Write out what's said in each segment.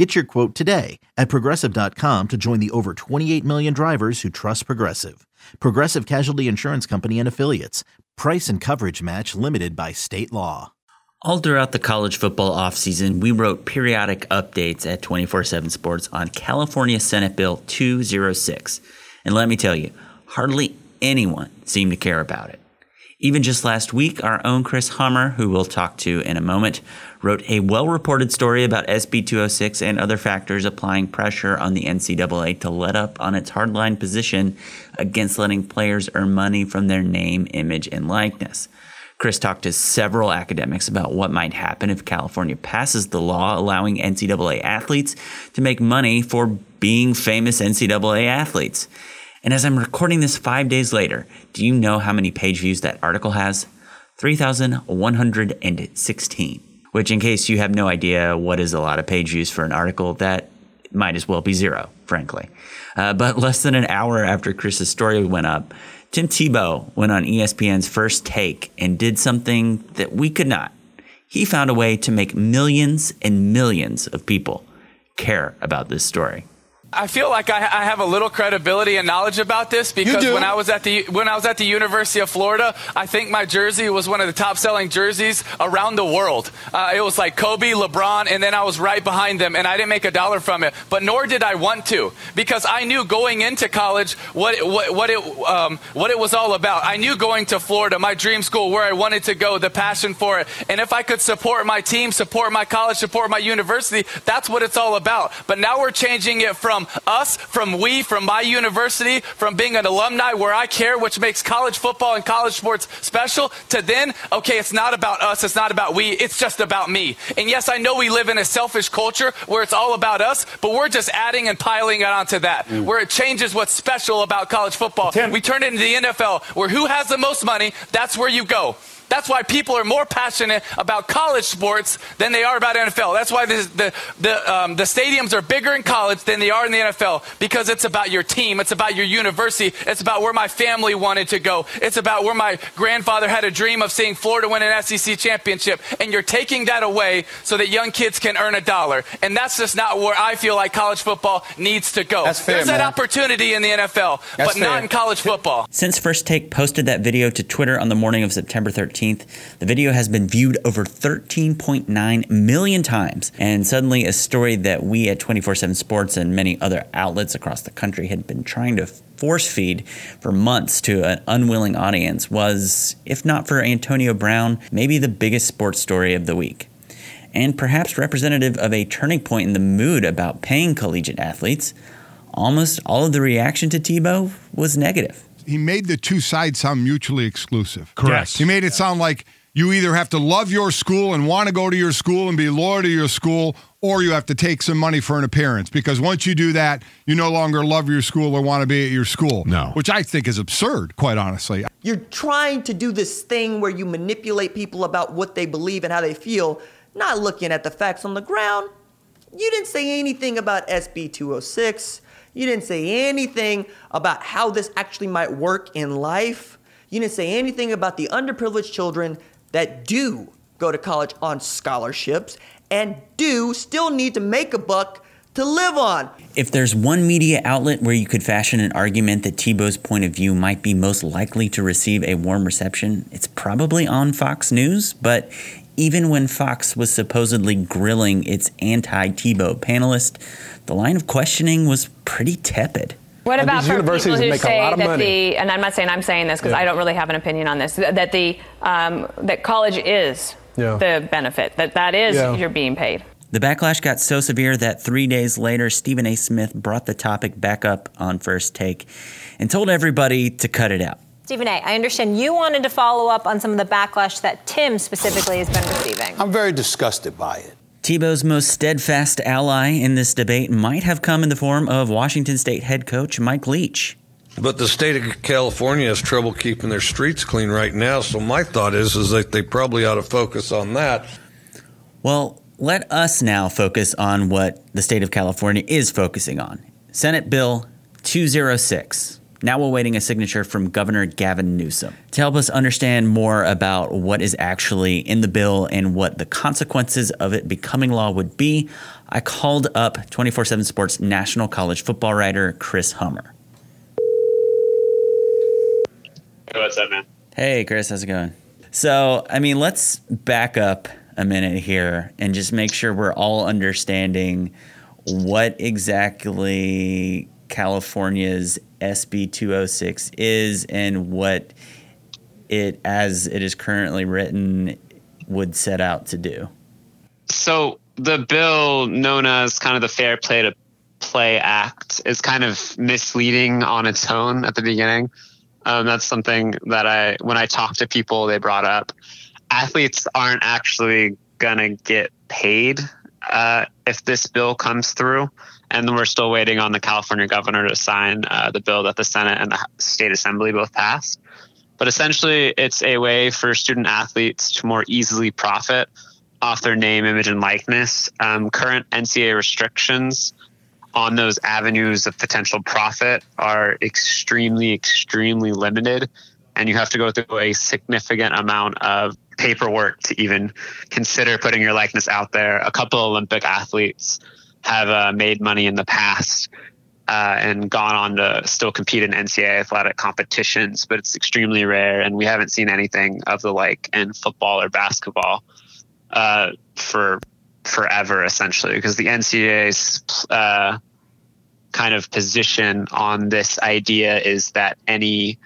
Get your quote today at progressive.com to join the over 28 million drivers who trust Progressive. Progressive Casualty Insurance Company and Affiliates. Price and coverage match limited by state law. All throughout the college football offseason, we wrote periodic updates at 24 7 Sports on California Senate Bill 206. And let me tell you, hardly anyone seemed to care about it. Even just last week, our own Chris Hummer, who we'll talk to in a moment, wrote a well reported story about SB 206 and other factors applying pressure on the NCAA to let up on its hardline position against letting players earn money from their name, image, and likeness. Chris talked to several academics about what might happen if California passes the law allowing NCAA athletes to make money for being famous NCAA athletes. And as I'm recording this five days later, do you know how many page views that article has? 3,116. Which, in case you have no idea what is a lot of page views for an article, that might as well be zero, frankly. Uh, but less than an hour after Chris's story went up, Tim Tebow went on ESPN's first take and did something that we could not. He found a way to make millions and millions of people care about this story. I feel like I, I, have a little credibility and knowledge about this because when I was at the when I was at the University of Florida, I think my jersey was one of the top selling jerseys around the world. Uh, it was like Kobe, LeBron, and then I was right behind them, and I didn't make a dollar from it. But nor did I want to because I knew going into college what what, what it um, what it was all about. I knew going to Florida, my dream school, where I wanted to go, the passion for it, and if I could support my team, support my college, support my university, that's what it's all about. But now we're changing it from from us, from we, from my university, from being an alumni where I care, which makes college football and college sports special, to then, okay, it's not about us, it's not about we, it's just about me. And yes, I know we live in a selfish culture where it's all about us, but we're just adding and piling it onto that, mm. where it changes what's special about college football. Tim. We turn it into the NFL, where who has the most money, that's where you go. That's why people are more passionate about college sports than they are about NFL. That's why the, the, the, um, the stadiums are bigger in college than they are in the NFL because it's about your team. It's about your university. It's about where my family wanted to go. It's about where my grandfather had a dream of seeing Florida win an SEC championship. And you're taking that away so that young kids can earn a dollar. And that's just not where I feel like college football needs to go. That's fair, There's man. that opportunity in the NFL, that's but fair. not in college football. Since First Take posted that video to Twitter on the morning of September 13th, 13th. The video has been viewed over 13.9 million times, and suddenly a story that we at 24 7 Sports and many other outlets across the country had been trying to force feed for months to an unwilling audience was, if not for Antonio Brown, maybe the biggest sports story of the week. And perhaps representative of a turning point in the mood about paying collegiate athletes, almost all of the reaction to Tebow was negative he made the two sides sound mutually exclusive. Correct. He made it sound like you either have to love your school and want to go to your school and be loyal to your school, or you have to take some money for an appearance. Because once you do that, you no longer love your school or want to be at your school. No. Which I think is absurd, quite honestly. You're trying to do this thing where you manipulate people about what they believe and how they feel, not looking at the facts on the ground. You didn't say anything about SB 206. You didn't say anything about how this actually might work in life. You didn't say anything about the underprivileged children that do go to college on scholarships and do still need to make a buck to live on. If there's one media outlet where you could fashion an argument that Tebow's point of view might be most likely to receive a warm reception, it's probably on Fox News. But even when Fox was supposedly grilling its anti Tebow panelist, the line of questioning was pretty tepid. What about for people who say that money. the and I'm not saying I'm saying this because yeah. I don't really have an opinion on this that the um, that college is yeah. the benefit that that is yeah. you're being paid. The backlash got so severe that three days later, Stephen A. Smith brought the topic back up on First Take and told everybody to cut it out. Stephen A., I understand you wanted to follow up on some of the backlash that Tim specifically has been receiving. I'm very disgusted by it. Tebow's most steadfast ally in this debate might have come in the form of Washington State head coach Mike Leach. But the state of California has trouble keeping their streets clean right now. So my thought is, is that they probably ought to focus on that. Well, let us now focus on what the state of California is focusing on. Senate Bill 206 now we're awaiting a signature from Governor Gavin Newsom. To help us understand more about what is actually in the bill and what the consequences of it becoming law would be, I called up 24 7 Sports national college football writer Chris Hummer. Hey, what's up, man? Hey, Chris, how's it going? So, I mean, let's back up a minute here and just make sure we're all understanding what exactly California's SB 206 is and what it, as it is currently written, would set out to do. So, the bill known as kind of the Fair Pay to Play Act is kind of misleading on its own at the beginning. Um, that's something that I, when I talk to people, they brought up. Athletes aren't actually gonna get paid uh, if this bill comes through and we're still waiting on the California governor to sign uh, the bill that the Senate and the state assembly both passed. But essentially, it's a way for student athletes to more easily profit off their name, image, and likeness. Um, current NCAA restrictions on those avenues of potential profit are extremely, extremely limited. And you have to go through a significant amount of paperwork to even consider putting your likeness out there. A couple Olympic athletes have uh, made money in the past uh, and gone on to still compete in NCAA athletic competitions, but it's extremely rare, and we haven't seen anything of the like in football or basketball uh, for forever, essentially, because the NCAA's uh, kind of position on this idea is that any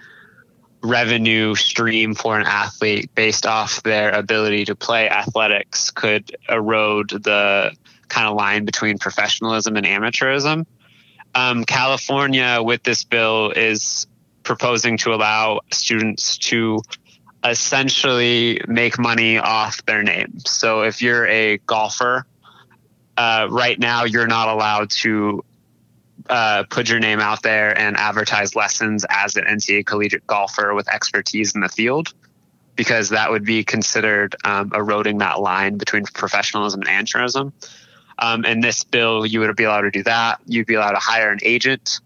revenue stream for an athlete based off their ability to play athletics could erode the kind of line between professionalism and amateurism. Um, California, with this bill, is proposing to allow students to essentially make money off their name. So if you're a golfer, uh, right now you're not allowed to uh, put your name out there and advertise lessons as an NCAA collegiate golfer with expertise in the field, because that would be considered um, eroding that line between professionalism and amateurism. Um, in this bill, you would be allowed to do that. You'd be allowed to hire an agent,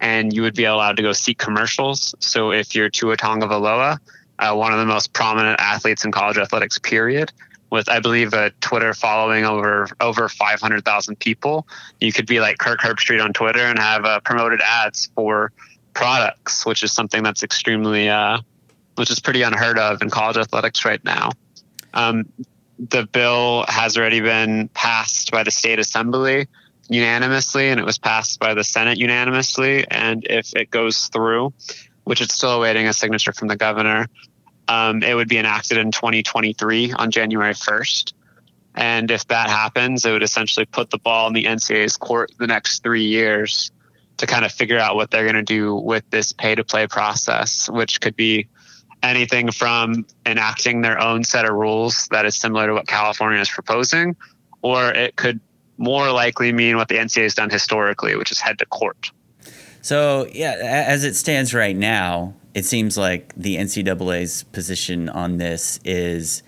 and you would be allowed to go seek commercials. So if you're Tua Tagovailoa, uh, one of the most prominent athletes in college athletics, period, with I believe a Twitter following over over 500,000 people, you could be like Kirk Herbstreit on Twitter and have uh, promoted ads for products, which is something that's extremely, uh, which is pretty unheard of in college athletics right now. Um, the bill has already been passed by the state assembly unanimously, and it was passed by the Senate unanimously. And if it goes through, which it's still awaiting a signature from the governor, um, it would be enacted in 2023 on January 1st. And if that happens, it would essentially put the ball in the NCAA's court the next three years to kind of figure out what they're going to do with this pay to play process, which could be anything from enacting their own set of rules that is similar to what California is proposing, or it could more likely mean what the NCAA has done historically, which is head to court. So, yeah, as it stands right now, it seems like the NCAA's position on this is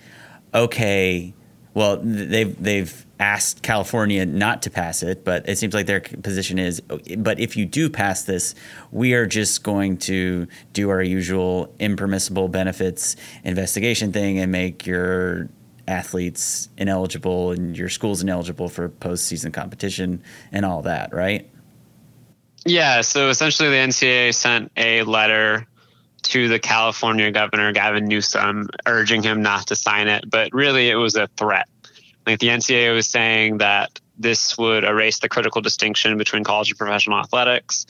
okay. Well, they've they've asked California not to pass it, but it seems like their position is, but if you do pass this, we are just going to do our usual impermissible benefits investigation thing and make your athletes ineligible and your schools ineligible for postseason competition and all that, right? Yeah. So essentially, the NCAA sent a letter to the California governor, Gavin Newsom, urging him not to sign it, but really it was a threat. Like the NCAA was saying that this would erase the critical distinction between college and professional athletics.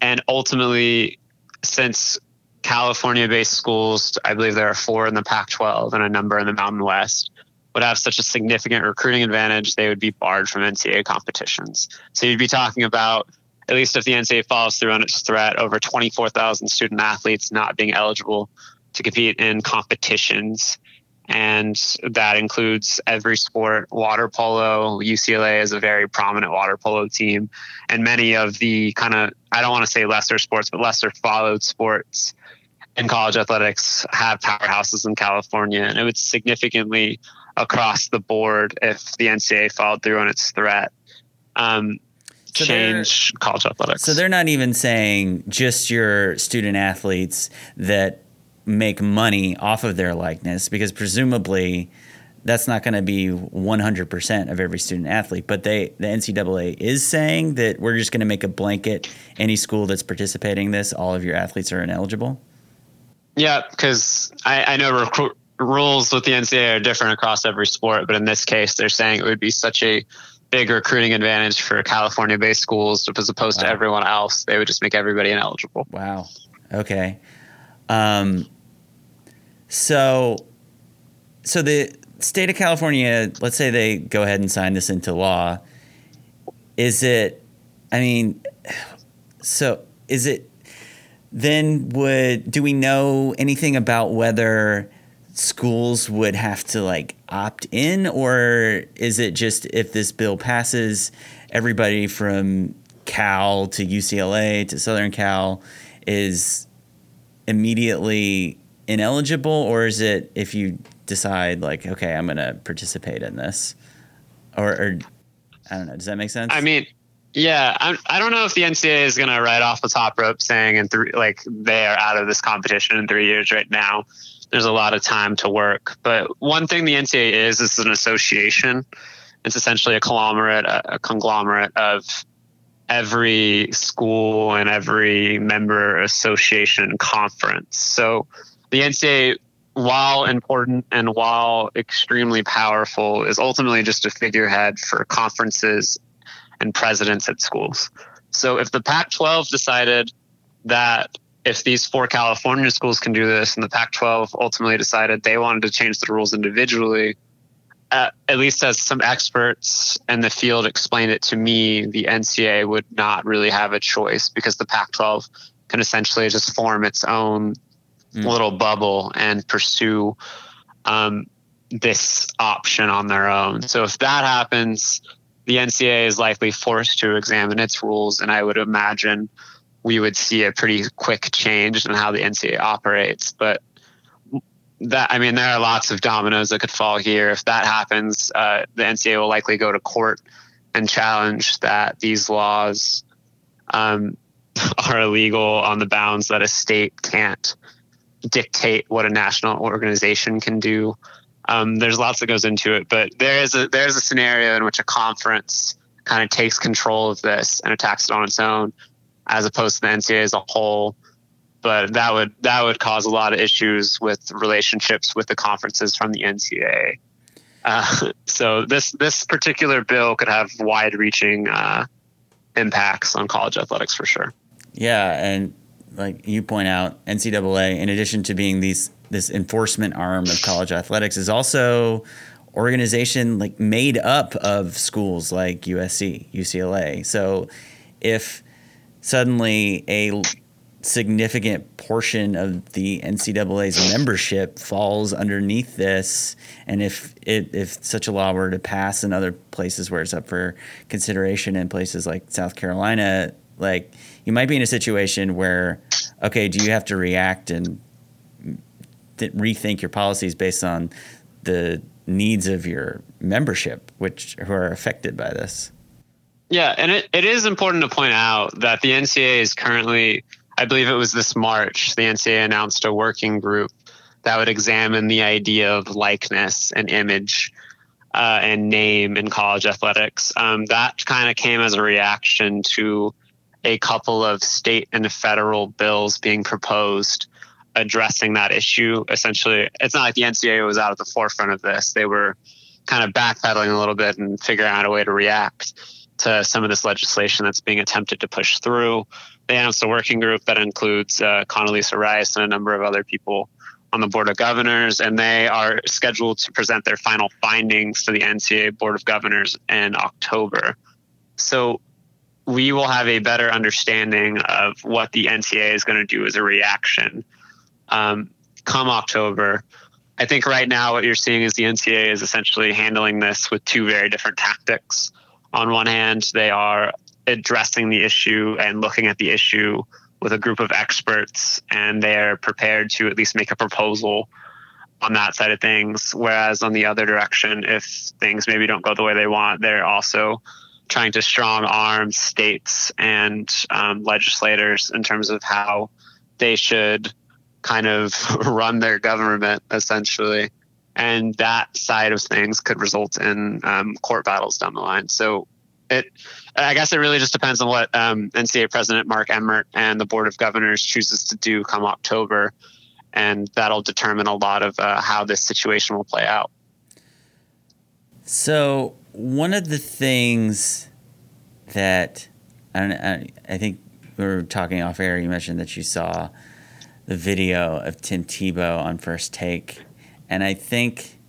And ultimately, since California based schools, I believe there are four in the Pac 12 and a number in the Mountain West, would have such a significant recruiting advantage, they would be barred from NCAA competitions. So you'd be talking about, at least if the NCAA follows through on its threat, over 24,000 student athletes not being eligible to compete in competitions and that includes every sport. Water polo, UCLA is a very prominent water polo team, and many of the kind of I don't want to say lesser sports, but lesser followed sports in college athletics have powerhouses in California, and it would significantly across the board if the NCAA followed through on its threat. Um, so change college athletics. So they're not even saying just your student athletes that make money off of their likeness because presumably that's not going to be 100% of every student athlete but they the ncaa is saying that we're just going to make a blanket any school that's participating in this all of your athletes are ineligible? Yeah because I, I, know recruit rules with the ncaa are different across every sport but in this case they're saying it would be such a big recruiting advantage for california based schools as opposed wow. to everyone else they would just make everybody ineligible. Wow. Okay. Um, so, so the state of California, let's say they go ahead and sign this into law. Is it? I mean, so is it? Then would do we know anything about whether schools would have to like opt in, or is it just if this bill passes, everybody from Cal to UCLA to Southern Cal is immediately ineligible, or is it if you decide like, okay, I'm going to participate in this, or, or I don't know. Does that make sense? I mean, yeah, I'm, I don't know if the NCAA is going to write off the top rope saying in three, like they are out of this competition in three years right now. There's a lot of time to work. But one thing the NCAA is, is an association. It's essentially a conglomerate, a, a conglomerate of every school and every member association conference. So the NCAA, while important and while extremely powerful, is ultimately just a figurehead for conferences and presidents at schools. So if the Pac 12 decided that if these four California schools can do this and the Pac 12 ultimately decided they wanted to change the rules individually, at least as some experts in the field explained it to me, the NCAA would not really have a choice because the Pac 12 can essentially just form its own mm. little bubble and pursue um, this option on their own. So if that happens, the NCAA is likely forced to examine its rules, and I would imagine we would see a pretty quick change in how the NCAA operates. But that I mean, there are lots of dominoes that could fall here. If that happens, uh, the NCAA will likely go to court and challenge that these laws um, are illegal on the bounds that a state can't dictate what a national organization can do. Um, there's lots that goes into it, but there is a there's a scenario in which a conference kind of takes control of this and attacks it on its own, as opposed to the NCAA as a whole. But that would that would cause a lot of issues with relationships with the conferences from the NCAA. Uh, so this this particular bill could have wide-reaching uh, impacts on college athletics for sure. Yeah, and like you point out, NCAA, in addition to being these this enforcement arm of college athletics, is also organization like made up of schools like USC, UCLA. So if suddenly a significant portion of the NCAA's membership falls underneath this, and if it, if such a law were to pass in other places where it's up for consideration in places like South Carolina, like you might be in a situation where, okay, do you have to react and th- rethink your policies based on the needs of your membership, which who are affected by this? Yeah, and it, it is important to point out that the NCAA is currently, I believe it was this March, the NCAA announced a working group that would examine the idea of likeness and image uh, and name in college athletics. Um, that kind of came as a reaction to a couple of state and federal bills being proposed addressing that issue. Essentially, it's not like the NCAA was out at the forefront of this. They were kind of backpedaling a little bit and figuring out a way to react to some of this legislation that's being attempted to push through. They announced a working group that includes uh, Rice and a number of other people on the Board of Governors, and they are scheduled to present their final findings to the NCAA Board of Governors in October. So we will have a better understanding of what the NCAA is going to do as a reaction um, come October. I think right now what you're seeing is the NCAA is essentially handling this with two very different tactics. On one hand, they are addressing the issue and looking at the issue with a group of experts, and they're prepared to at least make a proposal on that side of things. Whereas on the other direction, if things maybe don't go the way they want, they're also trying to strong arm states and um, legislators in terms of how they should kind of run their government essentially. And that side of things could result in um, court battles down the line. So it, I guess it really just depends on what um, NCAA President Mark Emmert and the Board of Governors chooses to do come October, and that'll determine a lot of uh, how this situation will play out. So one of the things that I, I think we were talking off air. You mentioned that you saw the video of Tim Tebow on First Take, and I think,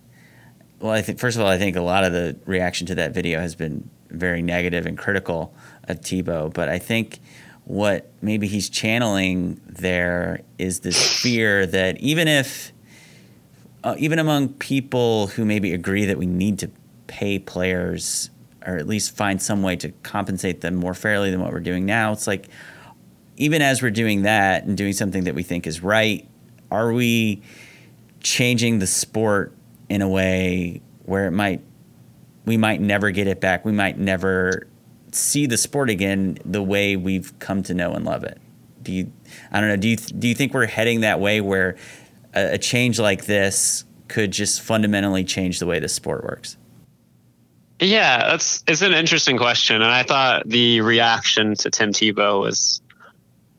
well, I think first of all, I think a lot of the reaction to that video has been very negative and critical of Tebow, but I think what maybe he's channeling there is this fear that even if uh, even among people who maybe agree that we need to pay players or at least find some way to compensate them more fairly than what we're doing now it's like even as we're doing that and doing something that we think is right are we changing the sport in a way where it might we might never get it back. We might never see the sport again the way we've come to know and love it. Do you? I don't know. Do you do you think we're heading that way where a, a change like this could just fundamentally change the way the sport works? Yeah, that's it's an interesting question, and I thought the reaction to Tim Tebow was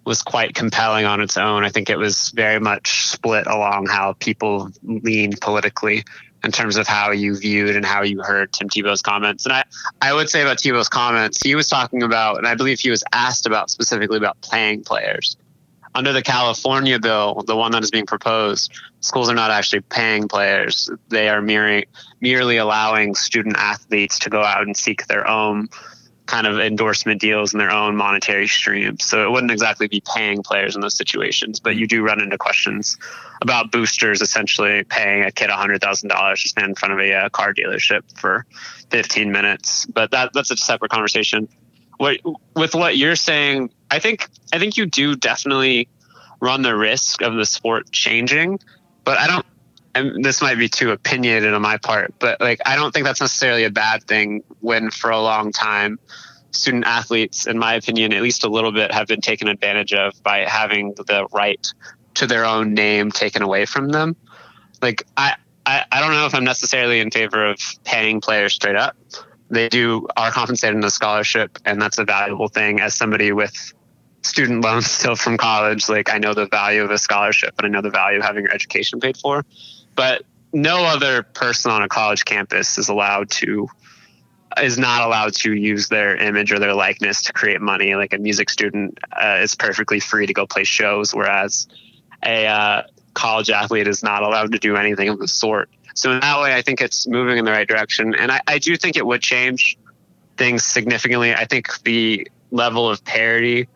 was quite compelling on its own. I think it was very much split along how people leaned politically in terms of how you viewed and how you heard Tim Tebow's comments. And I, I would say about Tebow's comments, he was talking about, and I believe he was asked about specifically about playing players. Under the California bill, the one that is being proposed, schools are not actually paying players. They are merely, merely allowing student athletes to go out and seek their own kind of endorsement deals and their own monetary streams. So it wouldn't exactly be paying players in those situations, but you do run into questions about boosters essentially paying a kid $100,000 to stand in front of a, a uh, car dealership for 15 minutes. But that that's a separate conversation. What, with what you're saying, I think I think you do definitely run the risk of the sport changing, but I don't and this might be too opinionated on my part, but like I don't think that's necessarily a bad thing when for a long time student athletes, in my opinion, at least a little bit, have been taken advantage of by having the right to their own name taken away from them. Like I, I, I don't know if I'm necessarily in favor of paying players straight up. They do are compensated in a scholarship, and that's a valuable thing. As somebody with student loans still from college, like I know the value of a scholarship, and I know the value of having your education paid for but no other person on a college campus is allowed to is not allowed to use their image or their likeness to create money. Like a music student uh, is perfectly free to go play shows, whereas a uh, college athlete is not allowed to do anything of the sort. So in that way, I think it's moving in the right direction, and I, I do think it would change things significantly. I think the level of parity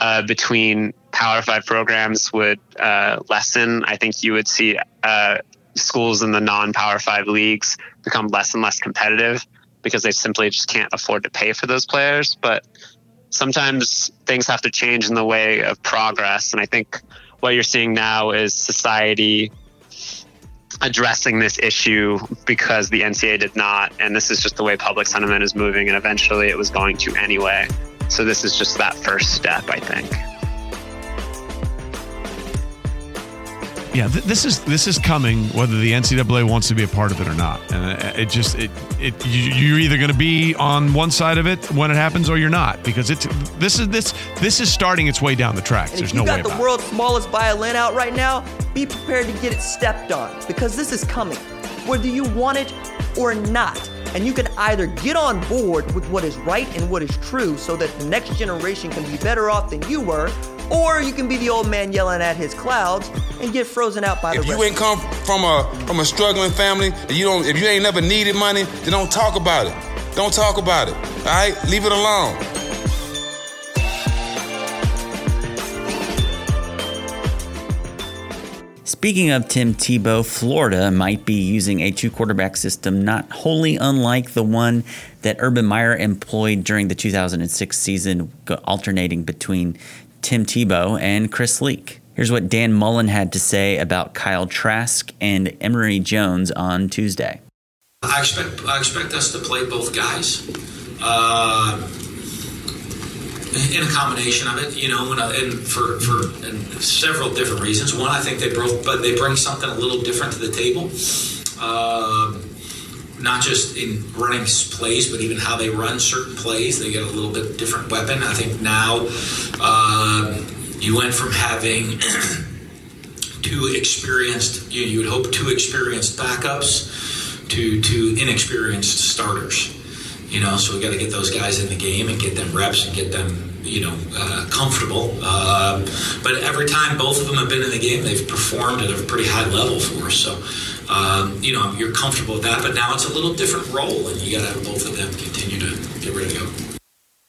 uh, between Power Five programs would uh, lessen. I think you would see uh, schools in the non Power Five leagues become less and less competitive because they simply just can't afford to pay for those players. But sometimes things have to change in the way of progress. And I think what you're seeing now is society addressing this issue because the NCAA did not. And this is just the way public sentiment is moving. And eventually it was going to anyway. So this is just that first step, I think. yeah, th- this is this is coming whether the NCAA wants to be a part of it or not, and uh, it just it it you're either going to be on one side of it when it happens or you're not because it's this is this this is starting its way down the tracks. And There's if you no got the world's smallest violin out right now, be prepared to get it stepped on because this is coming, whether you want it or not. And you can either get on board with what is right and what is true so that the next generation can be better off than you were, or you can be the old man yelling at his clouds and get frozen out by if the If you ain't come from a from a struggling family, and you don't if you ain't never needed money, then don't talk about it. Don't talk about it. All right? Leave it alone. Speaking of Tim Tebow, Florida might be using a two quarterback system not wholly unlike the one that Urban Meyer employed during the 2006 season, alternating between Tim Tebow and Chris Leak. Here's what Dan Mullen had to say about Kyle Trask and Emory Jones on Tuesday. I expect I expect us to play both guys. Uh, in a combination of it, you know, and, and for for and several different reasons. One, I think they both, but they bring something a little different to the table. Uh, not just in running plays, but even how they run certain plays. They get a little bit different weapon. I think now uh, you went from having two experienced, you, you would hope two experienced backups to to inexperienced starters. You know, so we got to get those guys in the game and get them reps and get them, you know, uh, comfortable. Uh, but every time both of them have been in the game, they've performed at a pretty high level for us. So, um, you know, you're comfortable with that. But now it's a little different role, and you got to have both of them continue to get ready to go.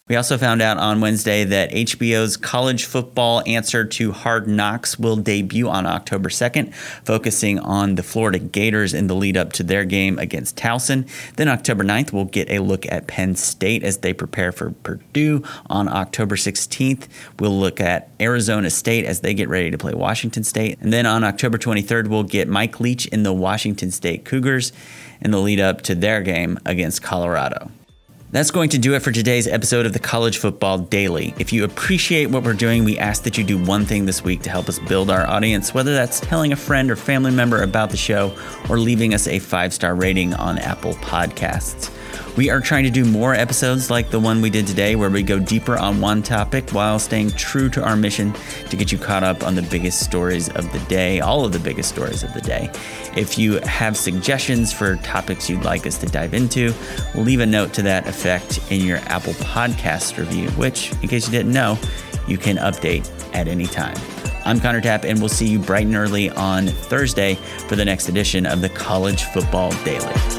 We also found out on Wednesday that HBO's college football answer to Hard Knocks will debut on October 2nd, focusing on the Florida Gators in the lead up to their game against Towson. Then October 9th, we'll get a look at Penn State as they prepare for Purdue. On October 16th, we'll look at Arizona State as they get ready to play Washington State. And then on October 23rd, we'll get Mike Leach in the Washington State Cougars in the lead up to their game against Colorado. That's going to do it for today's episode of the College Football Daily. If you appreciate what we're doing, we ask that you do one thing this week to help us build our audience, whether that's telling a friend or family member about the show or leaving us a five star rating on Apple Podcasts. We are trying to do more episodes like the one we did today, where we go deeper on one topic while staying true to our mission to get you caught up on the biggest stories of the day, all of the biggest stories of the day. If you have suggestions for topics you'd like us to dive into, leave a note to that effect in your Apple Podcast review, which, in case you didn't know, you can update at any time. I'm Connor Tapp, and we'll see you bright and early on Thursday for the next edition of the College Football Daily.